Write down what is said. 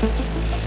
Gracias.